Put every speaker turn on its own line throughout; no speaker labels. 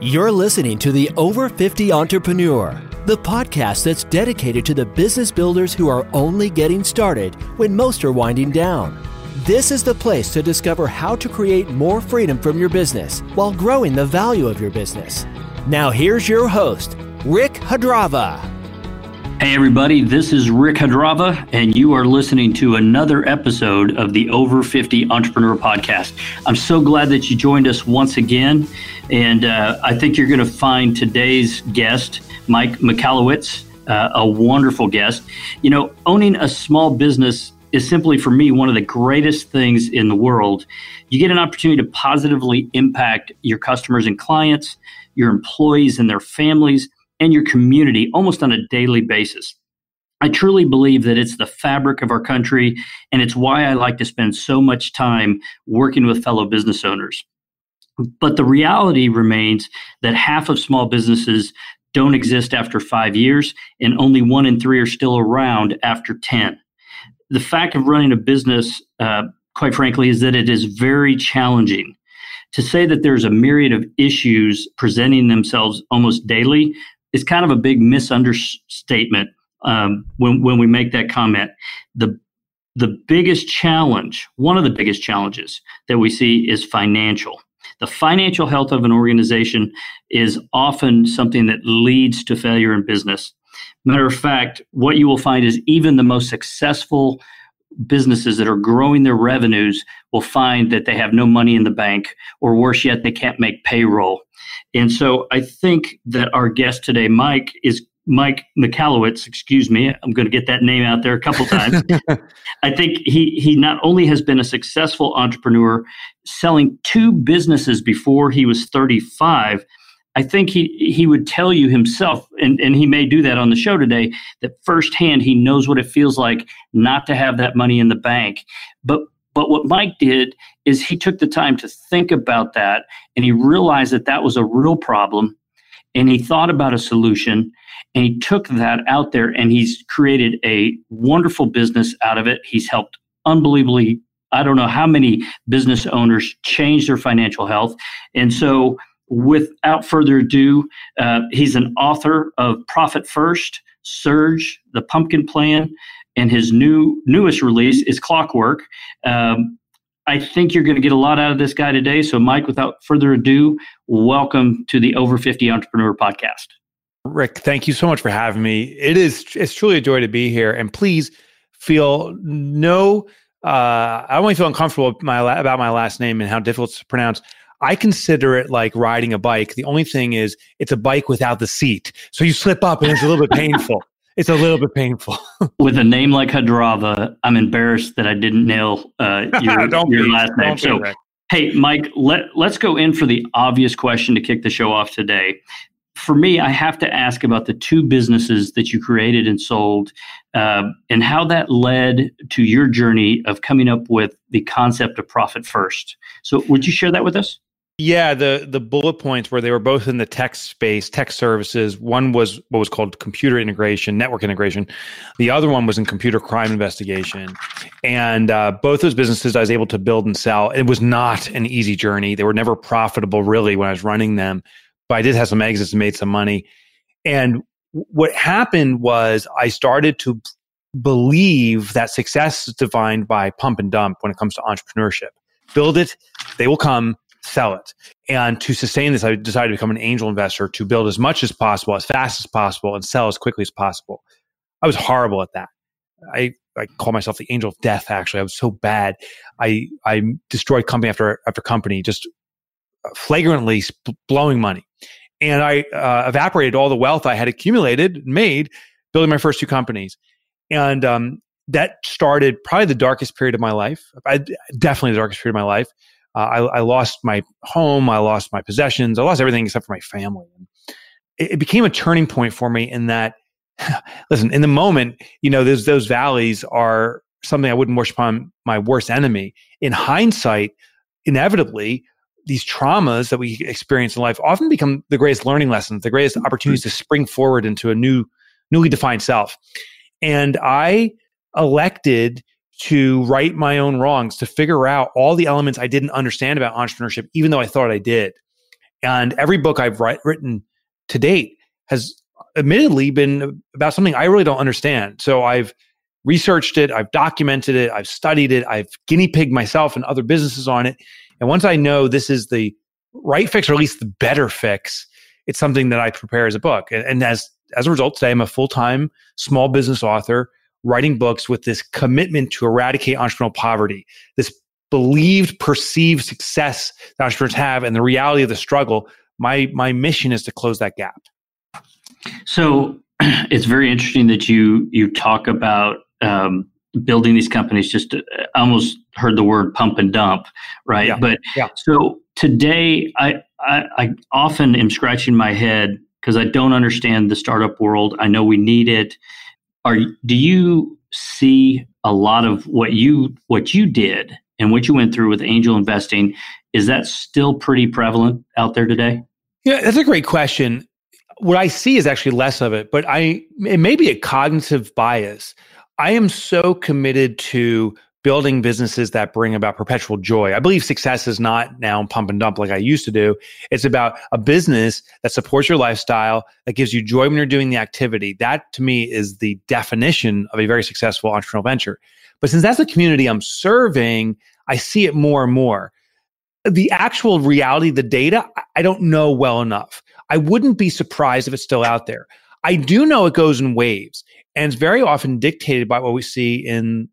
You're listening to the Over 50 Entrepreneur, the podcast that's dedicated to the business builders who are only getting started when most are winding down. This is the place to discover how to create more freedom from your business while growing the value of your business. Now, here's your host, Rick Hadrava.
Hey, everybody, this is Rick Hadrava, and you are listening to another episode of the Over 50 Entrepreneur Podcast. I'm so glad that you joined us once again, and uh, I think you're going to find today's guest, Mike Michalowicz, uh, a wonderful guest. You know, owning a small business is simply for me one of the greatest things in the world. You get an opportunity to positively impact your customers and clients, your employees and their families and your community almost on a daily basis. I truly believe that it's the fabric of our country, and it's why I like to spend so much time working with fellow business owners. But the reality remains that half of small businesses don't exist after five years, and only one in three are still around after 10. The fact of running a business, uh, quite frankly, is that it is very challenging. To say that there's a myriad of issues presenting themselves almost daily is kind of a big misunderstatement um, when when we make that comment. The the biggest challenge, one of the biggest challenges that we see is financial. The financial health of an organization is often something that leads to failure in business. Matter of fact, what you will find is even the most successful businesses that are growing their revenues will find that they have no money in the bank, or worse yet, they can't make payroll. And so I think that our guest today, Mike, is Mike Michalowicz, excuse me, I'm going to get that name out there a couple times. I think he he not only has been a successful entrepreneur selling two businesses before he was 35, I think he he would tell you himself, and, and he may do that on the show today, that firsthand he knows what it feels like not to have that money in the bank. But but what Mike did is he took the time to think about that and he realized that that was a real problem and he thought about a solution and he took that out there and he's created a wonderful business out of it. He's helped unbelievably I don't know how many business owners change their financial health. And so without further ado, uh, he's an author of Profit First, Surge, The Pumpkin Plan, and his new newest release is Clockwork. Um, I think you're going to get a lot out of this guy today. So, Mike, without further ado, welcome to the Over 50 Entrepreneur Podcast.
Rick, thank you so much for having me. It is it's truly a joy to be here, and please feel no. Uh, I only feel uncomfortable my, about my last name and how difficult it's to pronounce. I consider it like riding a bike. The only thing is, it's a bike without the seat. So you slip up and it's a little bit painful. It's a little bit painful.
With a name like Hadrava, I'm embarrassed that I didn't nail uh, your, your last name. So, hey, Mike, let, let's go in for the obvious question to kick the show off today. For me, I have to ask about the two businesses that you created and sold uh, and how that led to your journey of coming up with the concept of profit first. So, would you share that with us?
Yeah, the the bullet points where they were both in the tech space, tech services. One was what was called computer integration, network integration. The other one was in computer crime investigation. And uh, both those businesses I was able to build and sell. It was not an easy journey. They were never profitable really when I was running them, but I did have some exits and made some money. And what happened was I started to believe that success is defined by pump and dump when it comes to entrepreneurship. Build it, they will come sell it. And to sustain this, I decided to become an angel investor to build as much as possible, as fast as possible, and sell as quickly as possible. I was horrible at that. I, I call myself the angel of death, actually. I was so bad. I, I destroyed company after, after company, just flagrantly blowing money. And I uh, evaporated all the wealth I had accumulated, made, building my first two companies. And um, that started probably the darkest period of my life. I, definitely the darkest period of my life. Uh, I, I, lost my home, I lost my possessions, I lost everything except for my family. It, it became a turning point for me in that, listen, in the moment, you know, those those valleys are something I wouldn't wish upon my worst enemy. In hindsight, inevitably, these traumas that we experience in life often become the greatest learning lessons, the greatest opportunities to spring forward into a new, newly defined self. And I elected to right my own wrongs, to figure out all the elements I didn't understand about entrepreneurship, even though I thought I did. And every book I've write, written to date has admittedly been about something I really don't understand. So I've researched it, I've documented it, I've studied it, I've guinea pigged myself and other businesses on it. And once I know this is the right fix, or at least the better fix, it's something that I prepare as a book. And, and as as a result, today I'm a full time small business author writing books with this commitment to eradicate entrepreneurial poverty, this believed perceived success that entrepreneurs have, and the reality of the struggle. My my mission is to close that gap.
So it's very interesting that you you talk about um, building these companies. Just uh, almost heard the word pump and dump, right?
Yeah.
But
yeah.
so today, I, I I often am scratching my head because I don't understand the startup world. I know we need it. Are do you see a lot of what you what you did and what you went through with angel investing? Is that still pretty prevalent out there today?
Yeah, that's a great question what I see is actually less of it, but I it may be a cognitive bias. I am so committed to building businesses that bring about perpetual joy. I believe success is not now pump and dump like I used to do. It's about a business that supports your lifestyle, that gives you joy when you're doing the activity. That to me is the definition of a very successful entrepreneurial venture. But since that's the community I'm serving, I see it more and more. The actual reality, the data, I don't know well enough. I wouldn't be surprised if it's still out there. I do know it goes in waves, and it's very often dictated by what we see in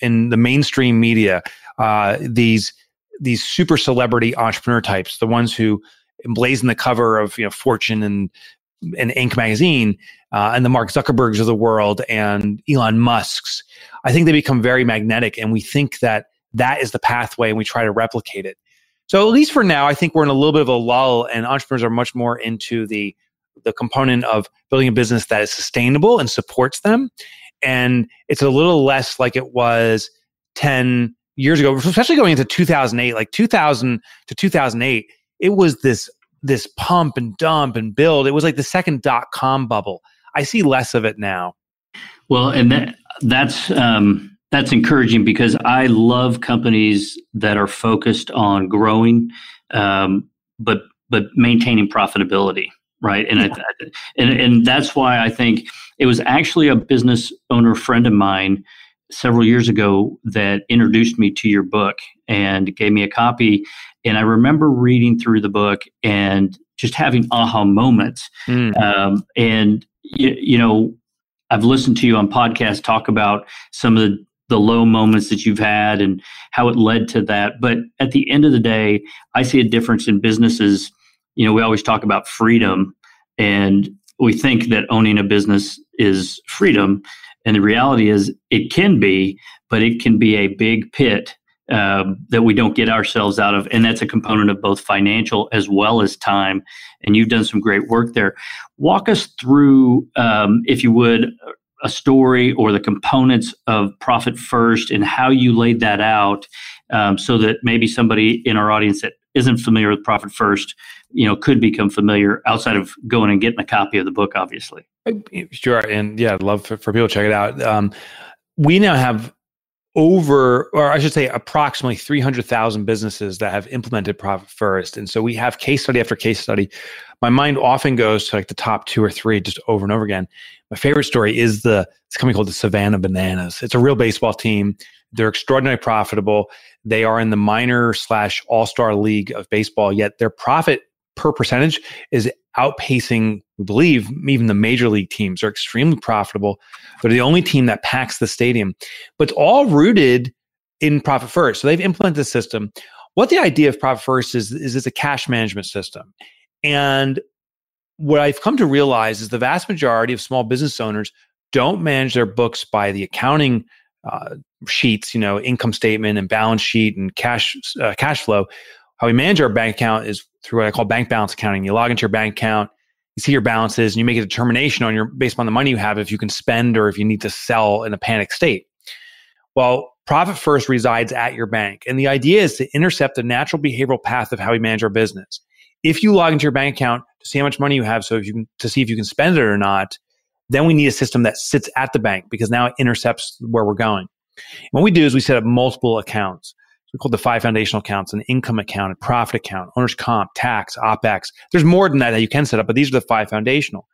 in the mainstream media. Uh, these these super celebrity entrepreneur types, the ones who emblazon the cover of you know Fortune and and Inc. magazine, uh, and the Mark Zuckerbergs of the world, and Elon Musk's. I think they become very magnetic, and we think that that is the pathway, and we try to replicate it. So at least for now, I think we're in a little bit of a lull, and entrepreneurs are much more into the the component of building a business that is sustainable and supports them. And it's a little less like it was 10 years ago, especially going into 2008, like 2000 to 2008, it was this this pump and dump and build. It was like the second dot com bubble. I see less of it now.
Well, and that that's um, that's encouraging because I love companies that are focused on growing, um, but but maintaining profitability, right? And, yeah. I, and and that's why I think it was actually a business owner friend of mine several years ago that introduced me to your book and gave me a copy. And I remember reading through the book and just having aha moments. Mm. Um, and you, you know, I've listened to you on podcasts talk about some of the the low moments that you've had and how it led to that. But at the end of the day, I see a difference in businesses. You know, we always talk about freedom and we think that owning a business is freedom. And the reality is it can be, but it can be a big pit um, that we don't get ourselves out of. And that's a component of both financial as well as time. And you've done some great work there. Walk us through, um, if you would, a story or the components of Profit First and how you laid that out um, so that maybe somebody in our audience that isn't familiar with Profit First, you know, could become familiar outside of going and getting a copy of the book, obviously.
Sure. And yeah, I'd love for, for people to check it out. Um, we now have over, or I should say, approximately 300,000 businesses that have implemented Profit First. And so we have case study after case study. My mind often goes to like the top two or three just over and over again. My favorite story is the it's company called the Savannah Bananas. It's a real baseball team. They're extraordinarily profitable. They are in the minor slash all star league of baseball, yet their profit per percentage is outpacing, we believe, even the major league teams. They're extremely profitable. They're the only team that packs the stadium, but it's all rooted in Profit First. So they've implemented the system. What the idea of Profit First is, is it's a cash management system. And what I've come to realize is the vast majority of small business owners don't manage their books by the accounting uh, sheets, you know, income statement and balance sheet and cash uh, cash flow. How we manage our bank account is through what I call bank balance accounting. You log into your bank account, you see your balances, and you make a determination on your based on the money you have if you can spend or if you need to sell in a panic state. Well, profit first resides at your bank, and the idea is to intercept the natural behavioral path of how we manage our business. If you log into your bank account to see how much money you have, so if you can to see if you can spend it or not, then we need a system that sits at the bank because now it intercepts where we're going. And what we do is we set up multiple accounts. They're called the five foundational accounts an income account, a profit account, owner's comp, tax, OPEX. There's more than that that you can set up, but these are the five foundational.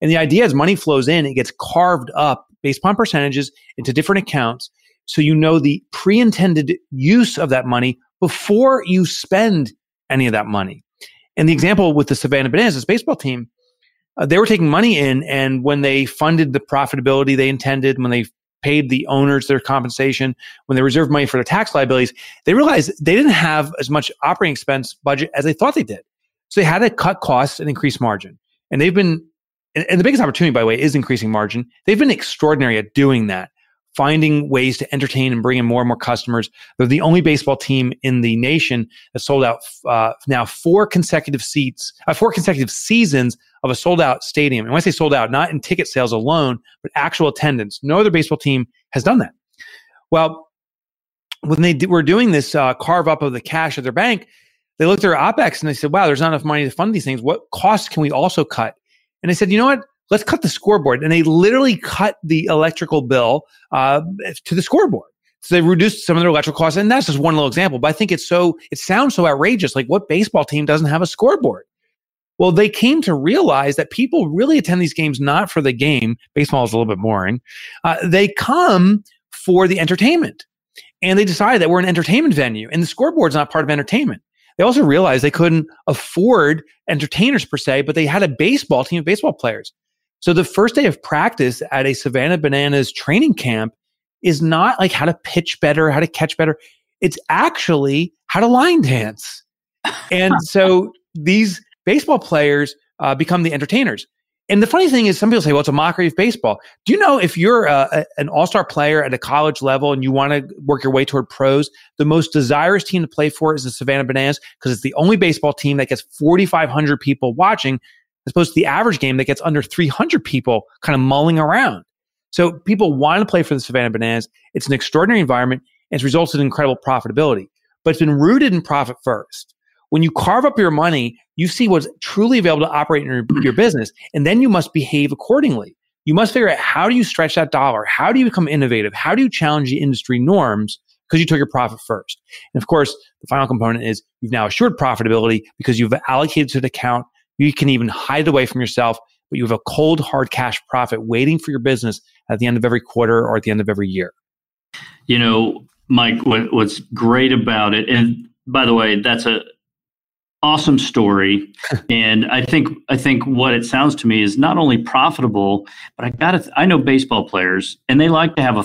And the idea is money flows in, it gets carved up based upon percentages into different accounts. So you know the pre intended use of that money before you spend any of that money. And the example with the Savannah Bananas baseball team, uh, they were taking money in, and when they funded the profitability they intended, when they paid the owners their compensation, when they reserved money for their tax liabilities, they realized they didn't have as much operating expense budget as they thought they did. So they had to cut costs and increase margin. And they've been, and the biggest opportunity, by the way, is increasing margin. They've been extraordinary at doing that finding ways to entertain and bring in more and more customers. They're the only baseball team in the nation that sold out uh, now four consecutive seats, uh, four consecutive seasons of a sold out stadium. And when I say sold out, not in ticket sales alone, but actual attendance. No other baseball team has done that. Well, when they were doing this uh, carve up of the cash at their bank, they looked at their OPEX and they said, wow, there's not enough money to fund these things. What costs can we also cut? And they said, you know what? Let's cut the scoreboard. And they literally cut the electrical bill uh, to the scoreboard. So they reduced some of their electrical costs. And that's just one little example. But I think it's so, it sounds so outrageous. Like what baseball team doesn't have a scoreboard? Well, they came to realize that people really attend these games not for the game. Baseball is a little bit boring. Uh, they come for the entertainment. And they decided that we're an entertainment venue and the scoreboard's not part of entertainment. They also realized they couldn't afford entertainers per se, but they had a baseball team of baseball players. So the first day of practice at a Savannah Bananas training camp is not like how to pitch better, how to catch better. It's actually how to line dance. And so these baseball players uh, become the entertainers. And the funny thing is, some people say, well, it's a mockery of baseball. Do you know if you're a, a, an all star player at a college level and you want to work your way toward pros, the most desirous team to play for is the Savannah Bananas because it's the only baseball team that gets 4,500 people watching as opposed to the average game that gets under 300 people kind of mulling around. So people want to play for the Savannah Bananas. It's an extraordinary environment and it's resulted in incredible profitability, but it's been rooted in profit first. When you carve up your money, you see what's truly available to operate in your, your business, and then you must behave accordingly. You must figure out how do you stretch that dollar? How do you become innovative? How do you challenge the industry norms? Because you took your profit first. And of course, the final component is you've now assured profitability because you've allocated to the account you can even hide it away from yourself, but you have a cold, hard cash profit waiting for your business at the end of every quarter or at the end of every year.
You know, Mike, what, what's great about it, and by the way, that's a awesome story, and I think I think what it sounds to me is not only profitable, but I got to. I know baseball players, and they like to have a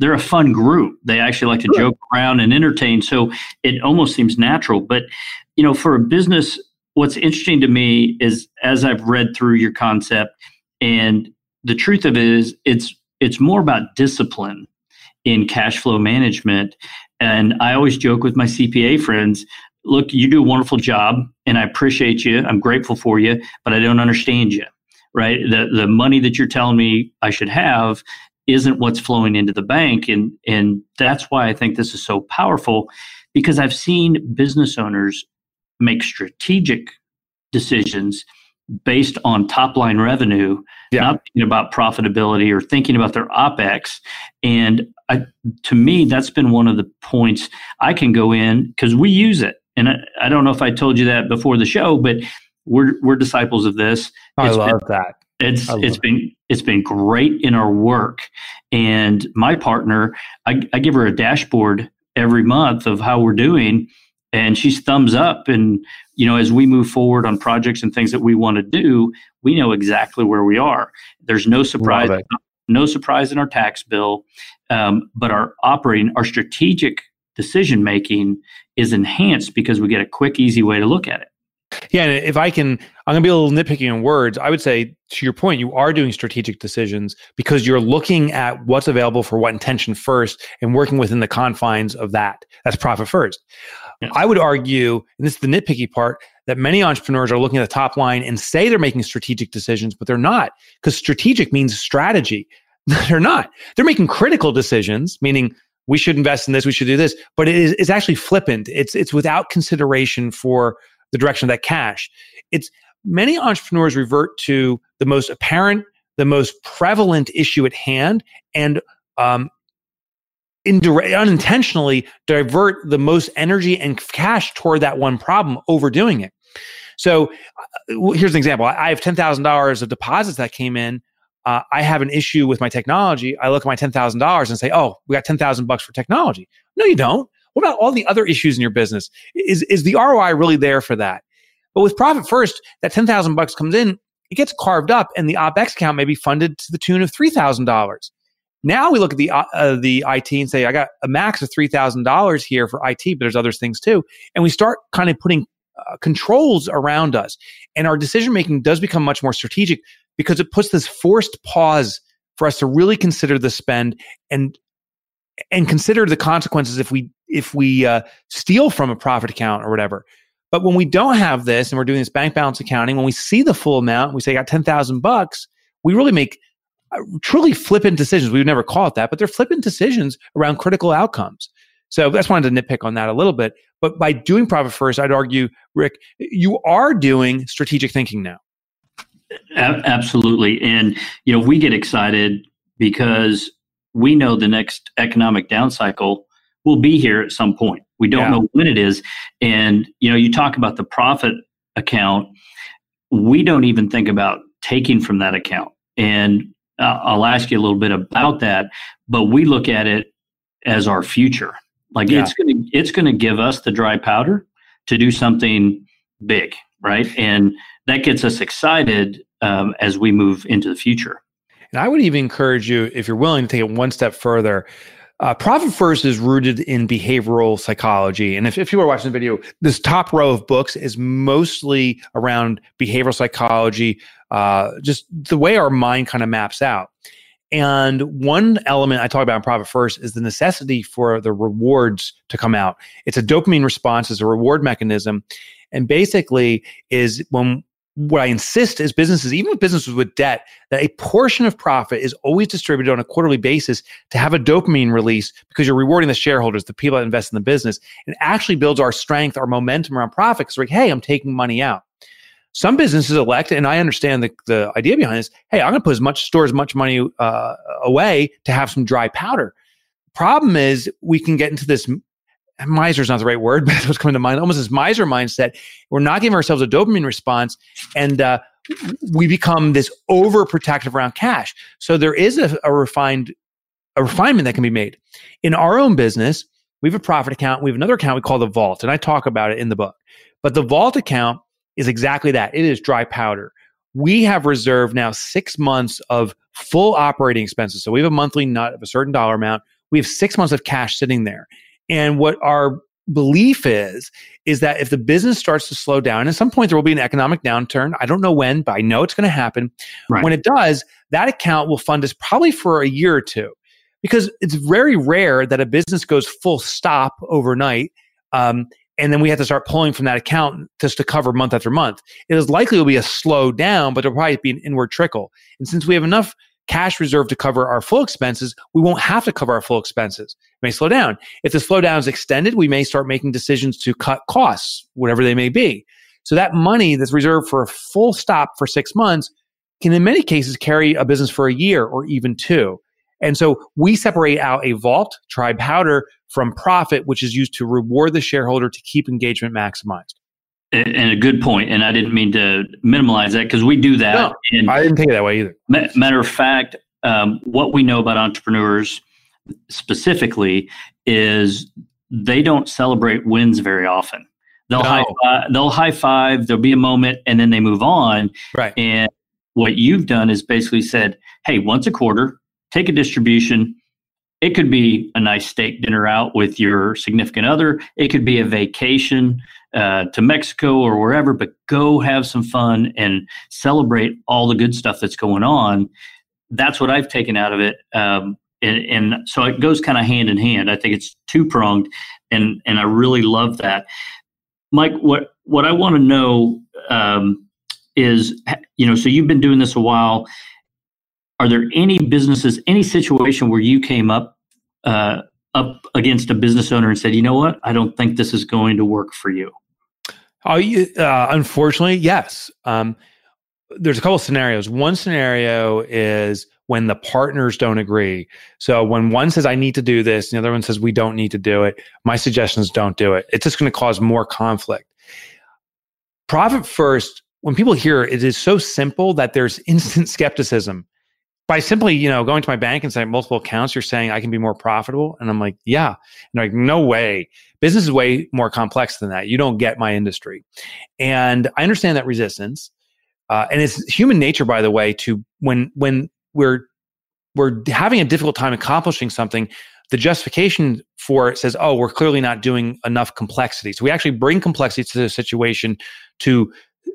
they're a fun group. They actually like to joke around and entertain. So it almost seems natural. But you know, for a business what's interesting to me is as I've read through your concept, and the truth of it is, it's it's more about discipline in cash flow management. And I always joke with my CPA friends, look, you do a wonderful job and I appreciate you. I'm grateful for you, but I don't understand you. Right? The the money that you're telling me I should have isn't what's flowing into the bank. And and that's why I think this is so powerful because I've seen business owners make strategic decisions based on top line revenue, yeah. not thinking about profitability or thinking about their OPEX. And I, to me, that's been one of the points I can go in because we use it. And I, I, don't know if I told you that before the show, but we're, we're disciples of this.
I it's love been, that.
It's it's it. been it's been great in our work, and my partner, I, I give her a dashboard every month of how we're doing, and she's thumbs up and you know as we move forward on projects and things that we want to do we know exactly where we are there's no surprise no surprise in our tax bill um, but our operating our strategic decision making is enhanced because we get a quick easy way to look at it
yeah, and if I can, I'm going to be a little nitpicky in words. I would say, to your point, you are doing strategic decisions because you're looking at what's available for what intention first and working within the confines of that. That's profit first. Yeah. I would argue, and this is the nitpicky part, that many entrepreneurs are looking at the top line and say they're making strategic decisions, but they're not because strategic means strategy. they're not. They're making critical decisions, meaning we should invest in this, we should do this, but it is, it's actually flippant. It's, it's without consideration for the direction of that cash. It's many entrepreneurs revert to the most apparent, the most prevalent issue at hand, and um, indirect, unintentionally divert the most energy and cash toward that one problem, overdoing it. So uh, here's an example. I have ten thousand dollars of deposits that came in. Uh, I have an issue with my technology. I look at my ten thousand dollars and say, "Oh, we got ten thousand bucks for technology." No, you don't. What about all the other issues in your business? Is is the ROI really there for that? But with profit first, that ten thousand bucks comes in, it gets carved up, and the OPEX account may be funded to the tune of three thousand dollars. Now we look at the uh, uh the IT and say, I got a max of three thousand dollars here for IT, but there's other things too, and we start kind of putting uh, controls around us, and our decision making does become much more strategic because it puts this forced pause for us to really consider the spend and and consider the consequences if we if we uh, steal from a profit account or whatever. But when we don't have this and we're doing this bank balance accounting, when we see the full amount, we say I got ten thousand bucks, we really make truly flippant decisions. We would never call it that, but they're flippant decisions around critical outcomes. So I just wanted to nitpick on that a little bit. But by doing profit first, I'd argue, Rick, you are doing strategic thinking now.
Absolutely. And, you know, we get excited because we know the next economic down cycle will be here at some point. We don't yeah. know when it is. And, you know, you talk about the profit account, we don't even think about taking from that account. And uh, I'll ask you a little bit about that, but we look at it as our future. Like yeah. it's going to it's going to give us the dry powder to do something big, right? And that gets us excited um, as we move into the future.
And I would even encourage you, if you're willing to take it one step further, uh, Profit First is rooted in behavioral psychology. And if, if you are watching the video, this top row of books is mostly around behavioral psychology, uh, just the way our mind kind of maps out. And one element I talk about in Profit First is the necessity for the rewards to come out. It's a dopamine response, it's a reward mechanism. And basically, is when what I insist is businesses, even with businesses with debt, that a portion of profit is always distributed on a quarterly basis to have a dopamine release because you're rewarding the shareholders, the people that invest in the business, and actually builds our strength, our momentum around profit. Because like, hey, I'm taking money out. Some businesses elect, and I understand the, the idea behind this. Hey, I'm going to put as much store as much money uh, away to have some dry powder. Problem is, we can get into this miser is not the right word, but what's coming to mind. Almost this miser mindset. We're not giving ourselves a dopamine response, and uh, we become this overprotective around cash. So there is a, a refined a refinement that can be made in our own business. We have a profit account. We have another account we call the vault, and I talk about it in the book. But the vault account is exactly that. It is dry powder. We have reserved now six months of full operating expenses. So we have a monthly nut of a certain dollar amount. We have six months of cash sitting there. And what our belief is, is that if the business starts to slow down, at some point there will be an economic downturn. I don't know when, but I know it's going to happen. Right. When it does, that account will fund us probably for a year or two because it's very rare that a business goes full stop overnight. Um, and then we have to start pulling from that account just to cover month after month. It is likely to be a slow down, but there'll probably be an inward trickle. And since we have enough cash reserve to cover our full expenses, we won't have to cover our full expenses. It may slow down. If the slowdown is extended, we may start making decisions to cut costs, whatever they may be. So that money that's reserved for a full stop for six months can in many cases carry a business for a year or even two. And so we separate out a vault, dry powder from profit, which is used to reward the shareholder to keep engagement maximized.
And a good point, and I didn't mean to minimize that because we do that. No,
and I didn't take it that way either.
Matter of fact, um, what we know about entrepreneurs specifically is they don't celebrate wins very often. They'll no. high five, they'll high five. There'll be a moment, and then they move on.
Right.
And what you've done is basically said, "Hey, once a quarter, take a distribution. It could be a nice steak dinner out with your significant other. It could be a vacation uh, to Mexico or wherever, but go have some fun and celebrate all the good stuff that's going on. That's what I've taken out of it. Um, and, and, so it goes kind of hand in hand. I think it's two pronged, and and I really love that. Mike, what what I want to know um, is, you know, so you've been doing this a while. Are there any businesses, any situation where you came up uh, up against a business owner and said, you know what, I don't think this is going to work for you?
Oh, uh, unfortunately, yes. Um, there's a couple scenarios. One scenario is when the partners don't agree. So when one says I need to do this, and the other one says we don't need to do it, my suggestions don't do it. It's just going to cause more conflict. Profit first, when people hear it, it is so simple that there's instant skepticism. By simply, you know, going to my bank and saying multiple accounts, you're saying I can be more profitable. And I'm like, yeah. And like, no way. Business is way more complex than that. You don't get my industry. And I understand that resistance. Uh, and it's human nature, by the way, to when when we're we're having a difficult time accomplishing something the justification for it says oh we're clearly not doing enough complexity so we actually bring complexity to the situation to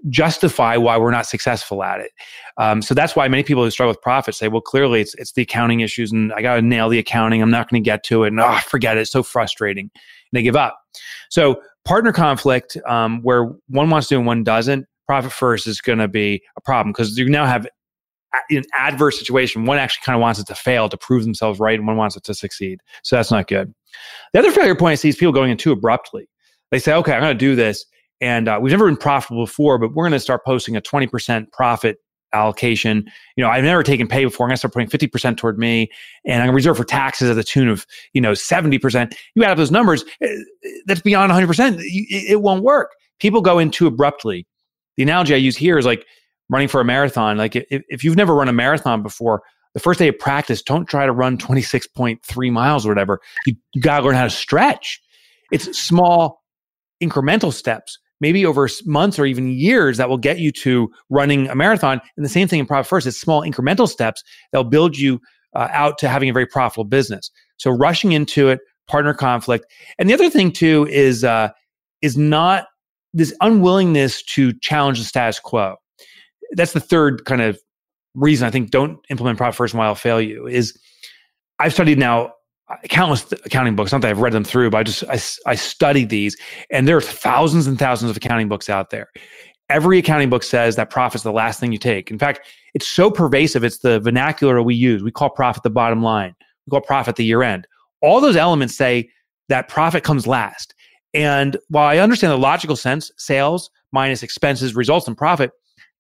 justify why we're not successful at it um, so that's why many people who struggle with profit say well clearly it's it's the accounting issues and i got to nail the accounting i'm not going to get to it and oh forget it it's so frustrating and they give up so partner conflict um, where one wants to and one doesn't profit first is going to be a problem because you now have an adverse situation, one actually kind of wants it to fail to prove themselves right, and one wants it to succeed. So that's not good. The other failure point I see is people going in too abruptly. They say, okay, I'm going to do this. And uh, we've never been profitable before, but we're going to start posting a 20% profit allocation. You know, I've never taken pay before. I'm going to start putting 50% toward me and I'm going to reserve for taxes at the tune of, you know, 70%. You add up those numbers, eh, that's beyond 100%. It won't work. People go in too abruptly. The analogy I use here is like, running for a marathon, like if, if you've never run a marathon before, the first day of practice, don't try to run 26.3 miles or whatever. You, you got to learn how to stretch. It's small incremental steps, maybe over months or even years that will get you to running a marathon. And the same thing in Profit First, it's small incremental steps that'll build you uh, out to having a very profitable business. So rushing into it, partner conflict. And the other thing too is, uh, is not this unwillingness to challenge the status quo that's the third kind of reason I think don't implement profit first while I'll fail you is I've studied now countless accounting books. Not that I've read them through, but I just I, I studied these, and there are thousands and thousands of accounting books out there. Every accounting book says that profit's the last thing you take. In fact, it's so pervasive. It's the vernacular we use. We call profit the bottom line. We call profit the year end. All those elements say that profit comes last. And while I understand the logical sense, sales minus expenses results in profit,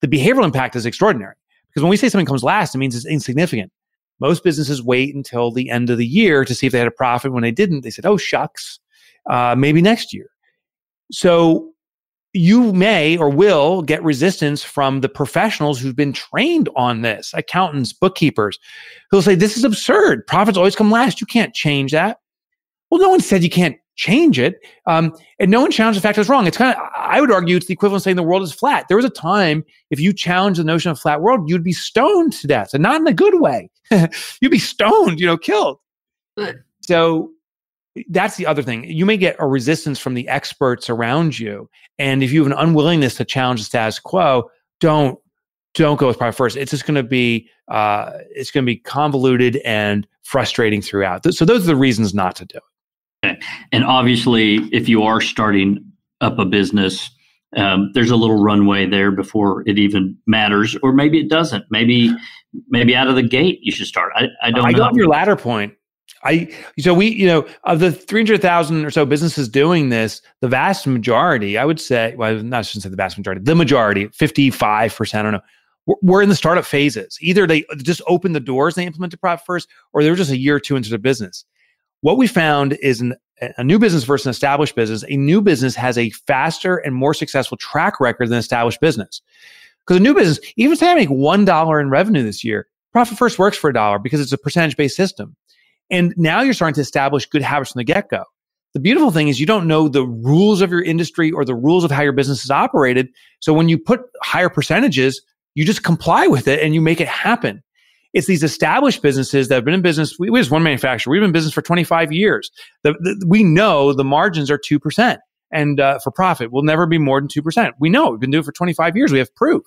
the behavioral impact is extraordinary because when we say something comes last, it means it's insignificant. Most businesses wait until the end of the year to see if they had a profit. When they didn't, they said, oh, shucks, uh, maybe next year. So you may or will get resistance from the professionals who've been trained on this accountants, bookkeepers who'll say, This is absurd. Profits always come last. You can't change that. Well, no one said you can't change it. Um, and no one challenged the fact that it's wrong. It's kind of, I would argue it's the equivalent of saying the world is flat. There was a time if you challenged the notion of flat world, you'd be stoned to death and not in a good way. you'd be stoned, you know, killed. So that's the other thing. You may get a resistance from the experts around you. And if you have an unwillingness to challenge the status quo, don't don't go with profit first. It's just going to be uh, it's going to be convoluted and frustrating throughout. So those are the reasons not to do it.
And obviously, if you are starting up a business, um, there's a little runway there before it even matters, or maybe it doesn't. Maybe, maybe out of the gate you should start. I, I don't.
I
know.
got your latter point. I so we you know of the three hundred thousand or so businesses doing this, the vast majority, I would say, well, not I shouldn't say the vast majority, the majority, fifty five percent, I don't know, we're in the startup phases. Either they just open the doors, and they implemented profit first, or they were just a year or two into the business. What we found is an, a new business versus an established business. A new business has a faster and more successful track record than established business. Because a new business, even if they make $1 in revenue this year, profit first works for a dollar because it's a percentage based system. And now you're starting to establish good habits from the get go. The beautiful thing is you don't know the rules of your industry or the rules of how your business is operated. So when you put higher percentages, you just comply with it and you make it happen. It's these established businesses that have been in business. We, we just one manufacturer. We've been in business for 25 years. The, the, we know the margins are 2%. And uh, for profit, will never be more than 2%. We know we've been doing it for 25 years. We have proof.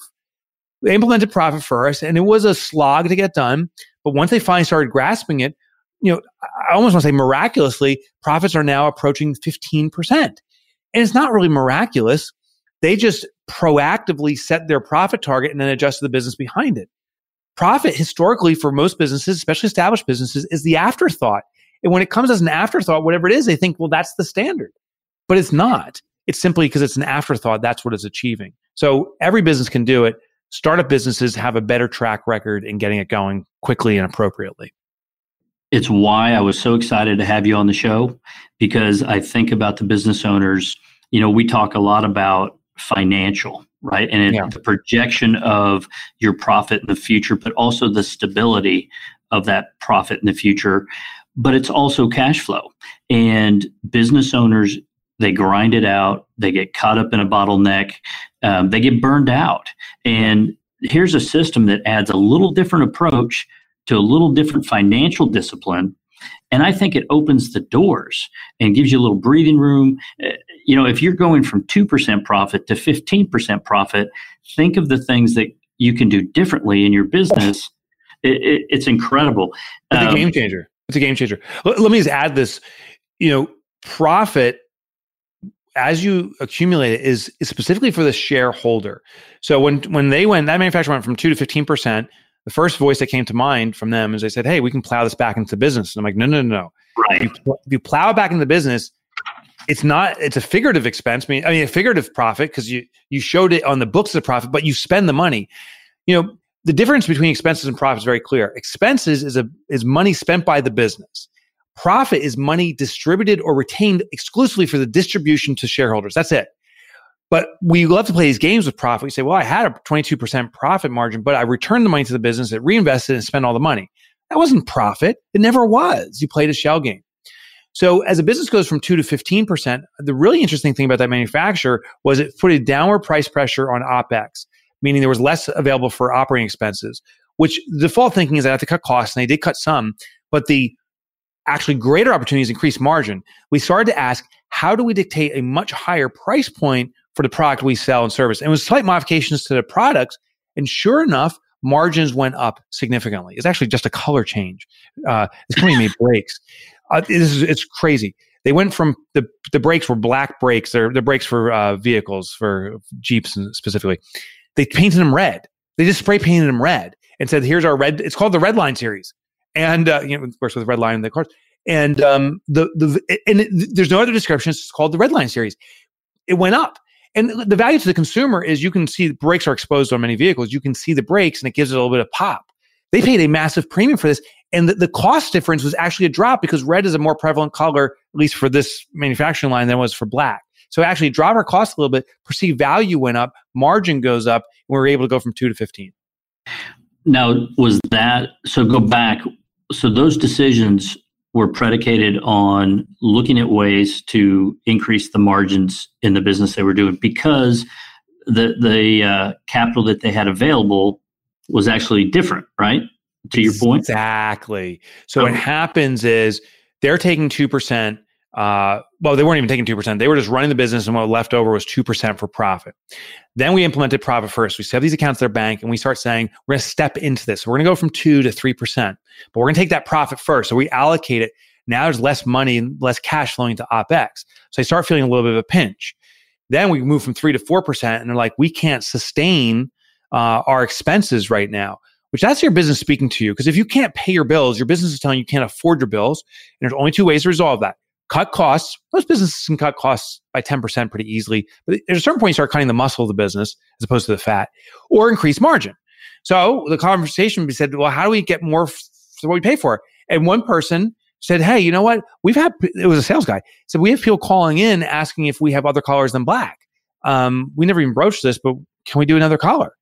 They implemented profit first, and it was a slog to get done. But once they finally started grasping it, you know, I almost want to say miraculously, profits are now approaching 15%. And it's not really miraculous. They just proactively set their profit target and then adjusted the business behind it profit historically for most businesses, especially established businesses, is the afterthought. And when it comes as an afterthought, whatever it is, they think, well, that's the standard. But it's not. It's simply because it's an afterthought. That's what it's achieving. So every business can do it. startup businesses have a better track record in getting it going quickly and appropriately.
It's why I was so excited to have you on the show because I think about the business owners. You know, we talk a lot about financial, right? And yeah. the projection of your profit in the future, but also the stability of that profit in the future. But it's also cash flow. And business owners, they grind it out, they get caught up in a bottleneck, um, they get burned out. And here's a system that adds a little different approach to a little different financial discipline. And I think it opens the doors and gives you a little breathing room. Uh, you know, if you're going from 2% profit to 15% profit, think of the things that you can do differently in your business. It, it, it's incredible.
It's um, a game changer. It's a game changer. Let, let me just add this. You know, profit as you accumulate it is, is specifically for the shareholder. So when when they went, that manufacturer went from two to fifteen percent. The first voice that came to mind from them is they said, "Hey, we can plow this back into the business." And I'm like, "No, no, no, no.
Right.
If you, if you plow it back into the business, it's not. It's a figurative expense. I mean, I mean, a figurative profit because you you showed it on the books as a profit, but you spend the money. You know, the difference between expenses and profit is very clear. Expenses is a is money spent by the business. Profit is money distributed or retained exclusively for the distribution to shareholders. That's it. But we love to play these games with profit. We say, well, I had a 22% profit margin, but I returned the money to the business, it reinvested and spent all the money. That wasn't profit. It never was. You played a shell game. So as a business goes from 2 to 15%, the really interesting thing about that manufacturer was it put a downward price pressure on OPEX, meaning there was less available for operating expenses, which the default thinking is I have to cut costs, and they did cut some, but the actually greater opportunities increase margin. We started to ask, how do we dictate a much higher price point for the product we sell and service? And with slight modifications to the products, and sure enough, margins went up significantly. It's actually just a color change. Uh, this company made brakes. Uh, this is, it's crazy. They went from the the brakes were black brakes. They're the brakes for uh, vehicles for Jeeps specifically. They painted them red. They just spray painted them red and said, "Here's our red." It's called the Red Line series and uh, you know, of course, with Red Line in the cars. And um, the the and it, there's no other description. It's called the Red Line series. It went up, and the value to the consumer is you can see the brakes are exposed on many vehicles. You can see the brakes, and it gives it a little bit of pop. They paid a massive premium for this, and the, the cost difference was actually a drop because red is a more prevalent color, at least for this manufacturing line, than it was for black. So actually, dropped our cost a little bit. Perceived value went up, margin goes up, and we were able to go from two to fifteen.
Now, was that so? Go back. So those decisions were predicated on looking at ways to increase the margins in the business they were doing because the the uh, capital that they had available was actually different, right? To your point,
exactly. So what happens is they're taking two percent uh, well, they weren't even taking 2%. They were just running the business, and what left over was 2% for profit. Then we implemented profit first. We set these accounts at their bank, and we start saying, we're going to step into this. we're going to go from 2 to 3%, but we're going to take that profit first. So we allocate it. Now there's less money and less cash flowing to OPEX. So they start feeling a little bit of a pinch. Then we move from 3 to 4%, and they're like, we can't sustain uh, our expenses right now which that's your business speaking to you. Because if you can't pay your bills, your business is telling you, you can't afford your bills. And there's only two ways to resolve that cut costs. Most businesses can cut costs by 10% pretty easily. But at a certain point, you start cutting the muscle of the business as opposed to the fat or increase margin. So the conversation we said, well, how do we get more for what we pay for? And one person said, hey, you know what? We've had, it was a sales guy, said, we have people calling in asking if we have other colors than black. Um, we never even broached this, but can we do another color?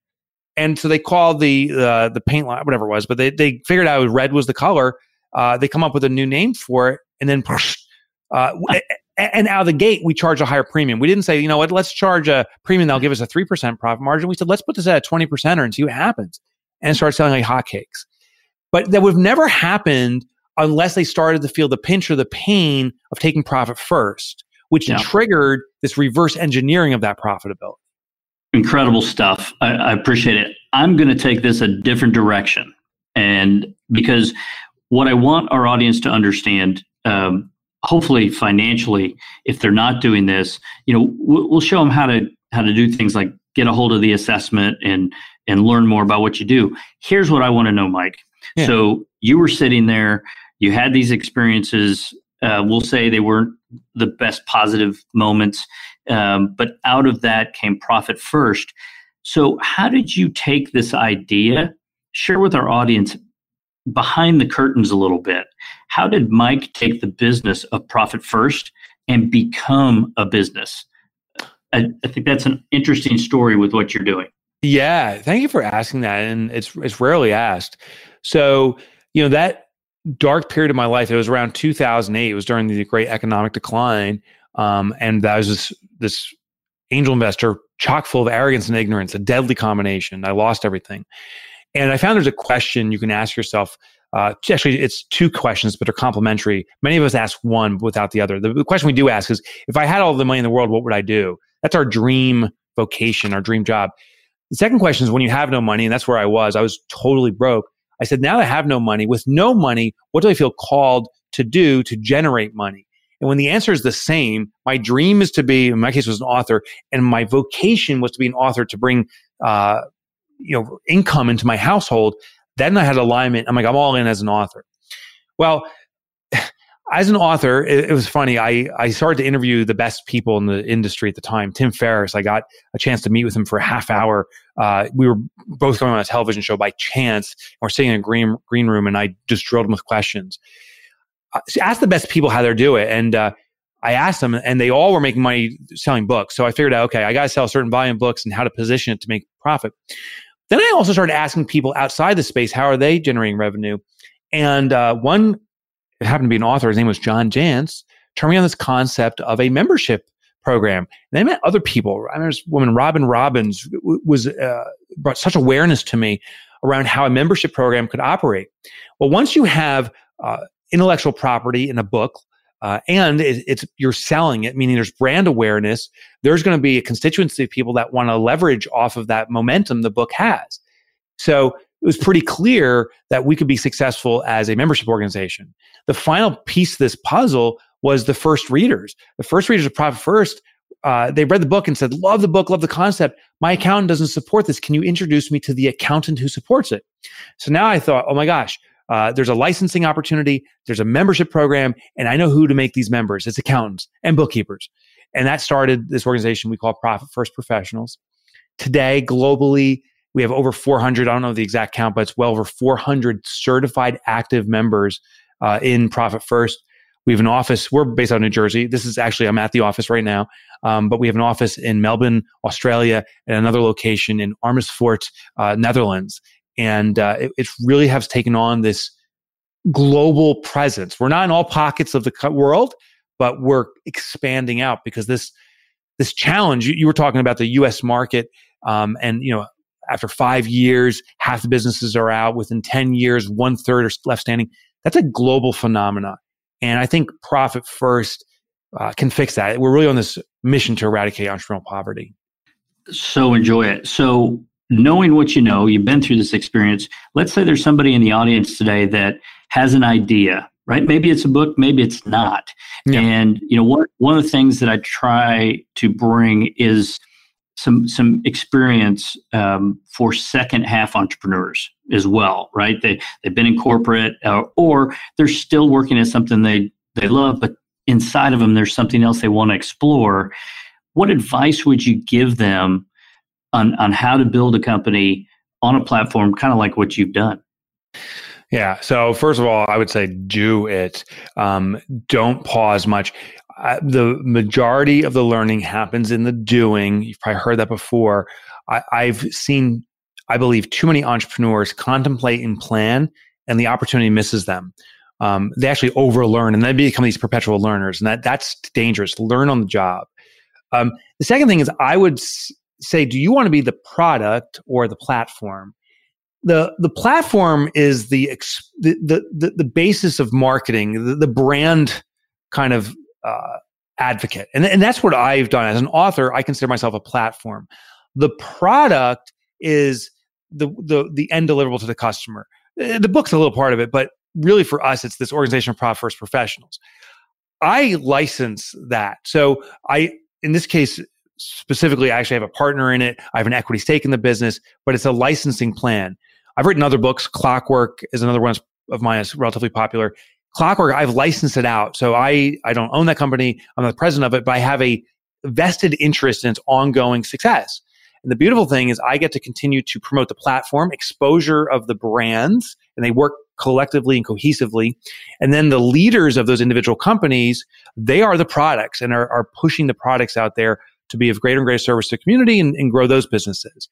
And so they called the uh, the paint line, whatever it was, but they, they figured out red was the color. Uh, they come up with a new name for it, and then uh, and out of the gate, we charge a higher premium. We didn't say, you know what, let's charge a premium that'll give us a 3% profit margin. We said, let's put this at a 20% and see what happens and start selling like hotcakes. But that would have never happened unless they started to feel the pinch or the pain of taking profit first, which yeah. triggered this reverse engineering of that profitability.
Incredible stuff. I, I appreciate it. I'm going to take this a different direction. And because what I want our audience to understand, um, hopefully financially if they're not doing this you know we'll show them how to how to do things like get a hold of the assessment and and learn more about what you do here's what i want to know mike yeah. so you were sitting there you had these experiences uh, we'll say they weren't the best positive moments um, but out of that came profit first So, how did you take this idea? Share with our audience behind the curtains a little bit. How did Mike take the business of Profit First and become a business? I, I think that's an interesting story with what you're doing.
Yeah, thank you for asking that, and it's it's rarely asked. So, you know that dark period of my life. It was around 2008. It was during the great economic decline, um, and that was this this angel investor chock full of arrogance and ignorance, a deadly combination. I lost everything, and I found there's a question you can ask yourself. Uh, actually, it's two questions, but they're complementary. Many of us ask one without the other. The, the question we do ask is, if I had all the money in the world, what would I do? That's our dream vocation, our dream job. The second question is when you have no money, and that's where I was. I was totally broke. I said, now I have no money. With no money, what do I feel called to do to generate money? And when the answer is the same, my dream is to be, in my case, was an author, and my vocation was to be an author to bring, uh, you know, income into my household. Then I had alignment. I'm like, I'm all in as an author. Well, as an author, it, it, was funny. I, I started to interview the best people in the industry at the time. Tim Ferriss, I got a chance to meet with him for a half hour. Uh, we were both going on a television show by chance. And we're sitting in a green, green room, and I just drilled him with questions. Uh, asked the best people how they do it. And uh, I asked them, and they all were making money selling books. So I figured out, okay, I got to sell a certain volume of books and how to position it to make profit. Then I also started asking people outside the space, how are they generating revenue? And uh, one it happened to be an author. His name was John Jantsch. Turned me on this concept of a membership program. And I met other people. I remember this woman, Robin Robins, was uh, brought such awareness to me around how a membership program could operate. Well, once you have uh, intellectual property in a book, uh, and it, it's you're selling it, meaning there's brand awareness. There's going to be a constituency of people that want to leverage off of that momentum the book has. So it was pretty clear that we could be successful as a membership organization. The final piece of this puzzle was the first readers. The first readers of Profit First, uh, they read the book and said, Love the book, love the concept. My accountant doesn't support this. Can you introduce me to the accountant who supports it? So now I thought, oh my gosh, uh, there's a licensing opportunity, there's a membership program, and I know who to make these members. It's accountants and bookkeepers. And that started this organization we call Profit First Professionals. Today, globally, we have over 400, I don't know the exact count, but it's well over 400 certified active members uh, in Profit First. We have an office. We're based out of New Jersey. This is actually, I'm at the office right now, um, but we have an office in Melbourne, Australia, and another location in Amersfoort, uh, Netherlands. And uh, it, it really has taken on this global presence. We're not in all pockets of the world, but we're expanding out because this this challenge. You, you were talking about the U.S. market, um, and you know after five years, half the businesses are out. Within 10 years, one third are left standing. That's a global phenomenon. And I think Profit First uh, can fix that. We're really on this mission to eradicate entrepreneurial poverty.
So enjoy it. So, knowing what you know, you've been through this experience. Let's say there's somebody in the audience today that has an idea, right? Maybe it's a book, maybe it's not. Yeah. And, you know, one, one of the things that I try to bring is some some experience um, for second half entrepreneurs as well, right? They they've been in corporate uh, or they're still working at something they they love, but inside of them there's something else they want to explore. What advice would you give them on on how to build a company on a platform, kind of like what you've done?
Yeah. So first of all, I would say do it. Um, don't pause much the majority of the learning happens in the doing. You've probably heard that before. I, I've seen, I believe, too many entrepreneurs contemplate and plan, and the opportunity misses them. Um, they actually overlearn and they become these perpetual learners, and that that's dangerous. Learn on the job. Um, the second thing is, I would say, do you want to be the product or the platform? the the platform is the the the, the basis of marketing, the, the brand kind of uh, advocate. And, and that's what I've done. As an author, I consider myself a platform. The product is the, the, the end deliverable to the customer. Eh, the book's a little part of it, but really for us, it's this organization of First Professionals. I license that. So I, in this case, specifically, I actually have a partner in it. I have an equity stake in the business, but it's a licensing plan. I've written other books. Clockwork is another one of mine that's relatively popular. Clockwork, I've licensed it out. So I, I don't own that company. I'm not the president of it, but I have a vested interest in its ongoing success. And the beautiful thing is I get to continue to promote the platform, exposure of the brands, and they work collectively and cohesively. And then the leaders of those individual companies, they are the products and are, are pushing the products out there to be of greater and greater service to community and, and grow those businesses.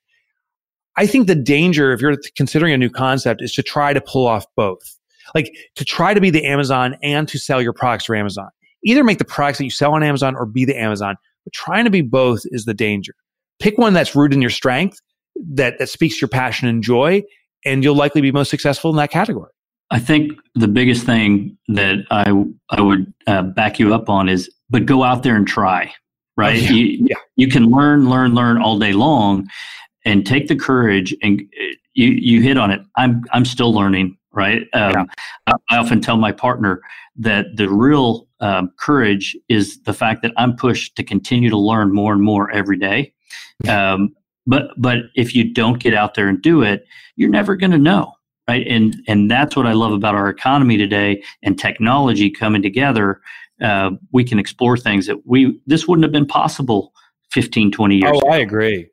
I think the danger, if you're considering a new concept, is to try to pull off both. Like to try to be the Amazon and to sell your products for Amazon. Either make the products that you sell on Amazon or be the Amazon, but trying to be both is the danger. Pick one that's rooted in your strength, that, that speaks your passion and joy, and you'll likely be most successful in that category.
I think the biggest thing that I I would uh, back you up on is, but go out there and try. Right? Yeah. You, yeah. you can learn, learn, learn all day long, and take the courage. And uh, you you hit on it. I'm I'm still learning. Right? Um, yeah. I, I, often tell my partner that the real um, courage is the fact that I'm pushed to continue to learn more and more every day. Um, but but if you don't get out there and do it, you're never going to know right and and that's what i love about our economy today and technology coming together uh, we can explore things that we this wouldn't have been possible 15 20 years
oh ago. i agree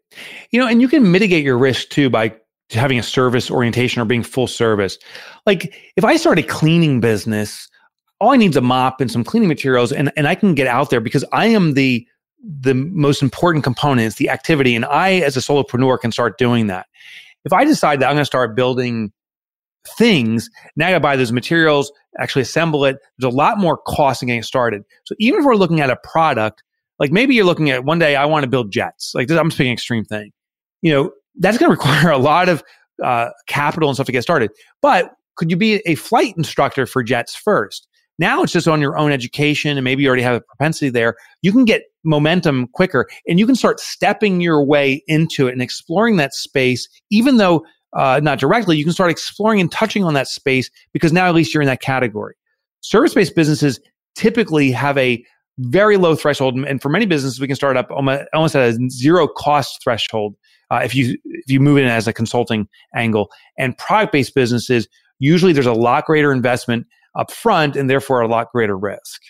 you know and you can mitigate your risk too by having a service orientation or being full service like if i start a cleaning business all i need is a mop and some cleaning materials and, and i can get out there because i am the the most important component is the activity and i as a solopreneur can start doing that if i decide that i'm going to start building things. Now I got to buy those materials, actually assemble it. There's a lot more cost in getting started. So even if we're looking at a product, like maybe you're looking at one day I want to build jets. Like this, I'm speaking extreme thing. You know, that's going to require a lot of uh, capital and stuff to get started. But could you be a flight instructor for jets first? Now it's just on your own education, and maybe you already have a propensity there. You can get momentum quicker, and you can start stepping your way into it and exploring that space, even though uh, not directly, you can start exploring and touching on that space because now at least you're in that category. Service based businesses typically have a very low threshold, and for many businesses, we can start up almost at a zero cost threshold uh, if you if you move in as a consulting angle. And product based businesses usually there's a lot greater investment up front, and therefore a lot greater risk.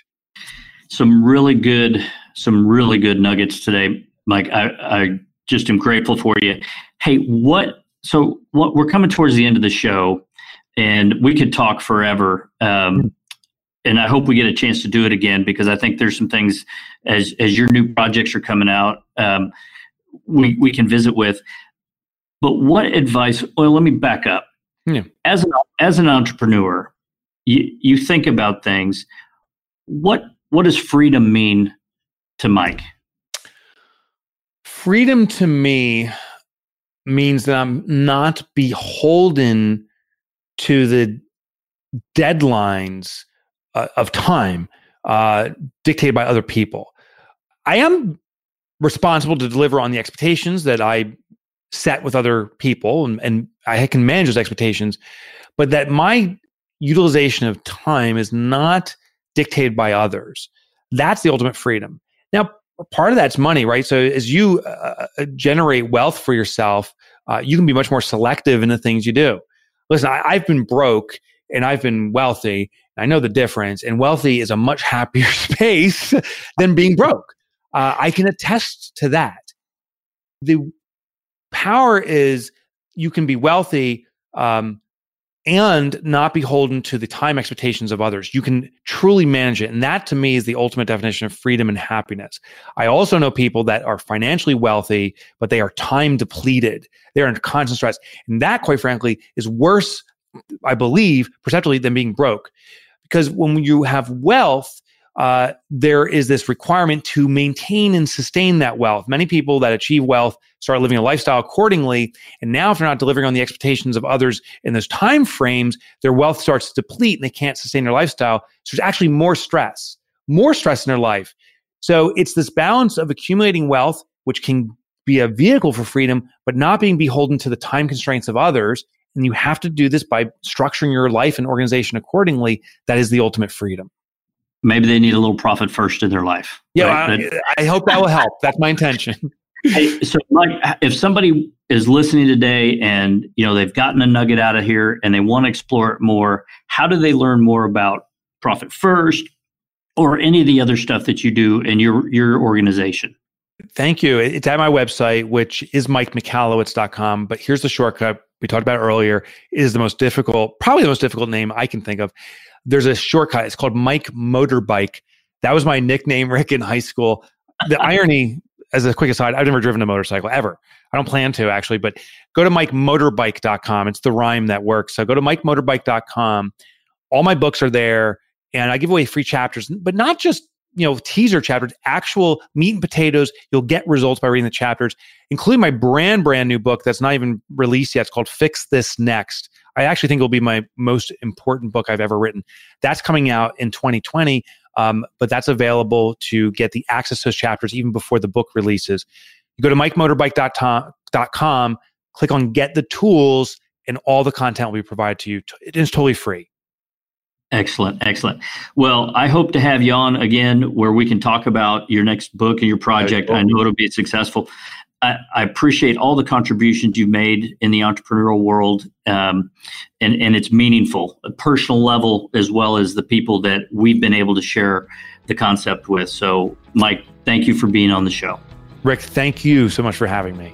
Some really good, some really good nuggets today, Mike. I, I just am grateful for you. Hey, what so what we're coming towards the end of the show, and we could talk forever. Um, and I hope we get a chance to do it again because I think there's some things as as your new projects are coming out, um, we we can visit with. But what advice? Well, let me back up. Yeah. As an as an entrepreneur, you you think about things. What what does freedom mean to Mike?
Freedom to me means that I'm not beholden to the deadlines uh, of time uh, dictated by other people. I am responsible to deliver on the expectations that I set with other people, and, and I can manage those expectations, but that my utilization of time is not dictated by others. That's the ultimate freedom. Now, part of that's money, right? So as you uh, uh, generate wealth for yourself, uh, you can be much more selective in the things you do. Listen, I, have been broke and I've been wealthy. I know the difference, and wealthy is a much happier space than being broke. Uh, I can attest to that. The power is you can be wealthy um, and not beholden to the time expectations of others. You can truly manage it. And that to me is the ultimate definition of freedom and happiness. I also know people that are financially wealthy, but they are time depleted. They're in constant stress. And that, quite frankly, is worse, I believe, perceptually than being broke. Because when you have wealth, uh, there is this requirement to maintain and sustain that wealth. Many people that achieve wealth start living a lifestyle accordingly, and now if they're not delivering on the expectations of others in those time frames, their wealth starts to deplete and they can't sustain their lifestyle. So there's actually more stress, more stress in their life. So it's this balance of accumulating wealth, which can be a vehicle for freedom, but not being beholden to the time constraints of others. And you have to do this by structuring your life and organization accordingly. That is the ultimate freedom
maybe they need a little profit first in their life.
Yeah, right? I, I, hope that will help. That's my intention.
hey, so Mike, if somebody is listening today and you know they've gotten a nugget out of here and they want to explore it more, how do they learn more about profit first or any of the other stuff that you do in your your organization?
Thank you. It's at my website, which is mikemichalowicz.com. But here's the shortcut we talked about earlier. It is the most difficult, probably the most difficult name I can think of. There's a shortcut. It's called Mike Motorbike. That was my nickname, Rick, in high school. The irony, as a quick aside, I've never driven a motorcycle ever. I don't plan to actually, but go to mikemotorbike.com. It's the rhyme that works. So go to mikemotorbike.com. All my books are there, and I give away free chapters, but not just you know teaser chapters actual meat and potatoes you'll get results by reading the chapters including my brand brand new book that's not even released yet it's called fix this next i actually think it will be my most important book i've ever written that's coming out in 2020 um, but that's available to get the access to those chapters even before the book releases you go to mikemotorbike.com click on get the tools and all the content will be provided to you it is totally free
Excellent, excellent. Well, I hope to have you on again where we can talk about your next book and your project. I know it'll be successful. I, I, appreciate all the contributions you've made in the entrepreneurial world, um, and and it's meaningful, a personal level as well as the people that we've been able to share the concept with. So, Mike, thank you for being on the show.
Rick, thank you so much for having me.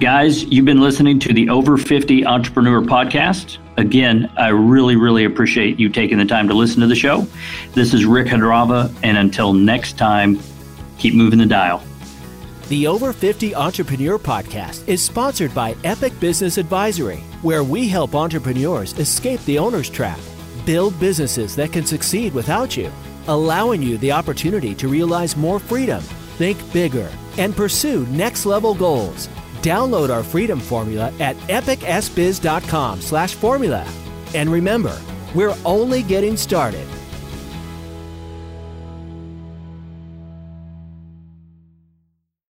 Guys, you've been listening to the Over 50 Entrepreneur Podcast. Again, I really, really appreciate you taking the time to listen to the show. This is Rick Hadrava, and until next time, keep moving the dial.
The Over 50 Entrepreneur Podcast is sponsored by Epic Business Advisory, where we help entrepreneurs escape the owner's trap, build businesses that can succeed without you, allowing you the opportunity to realize more freedom, think bigger, and pursue next level goals. Download our freedom formula at epicsbiz.com slash formula. And remember, we're only getting started.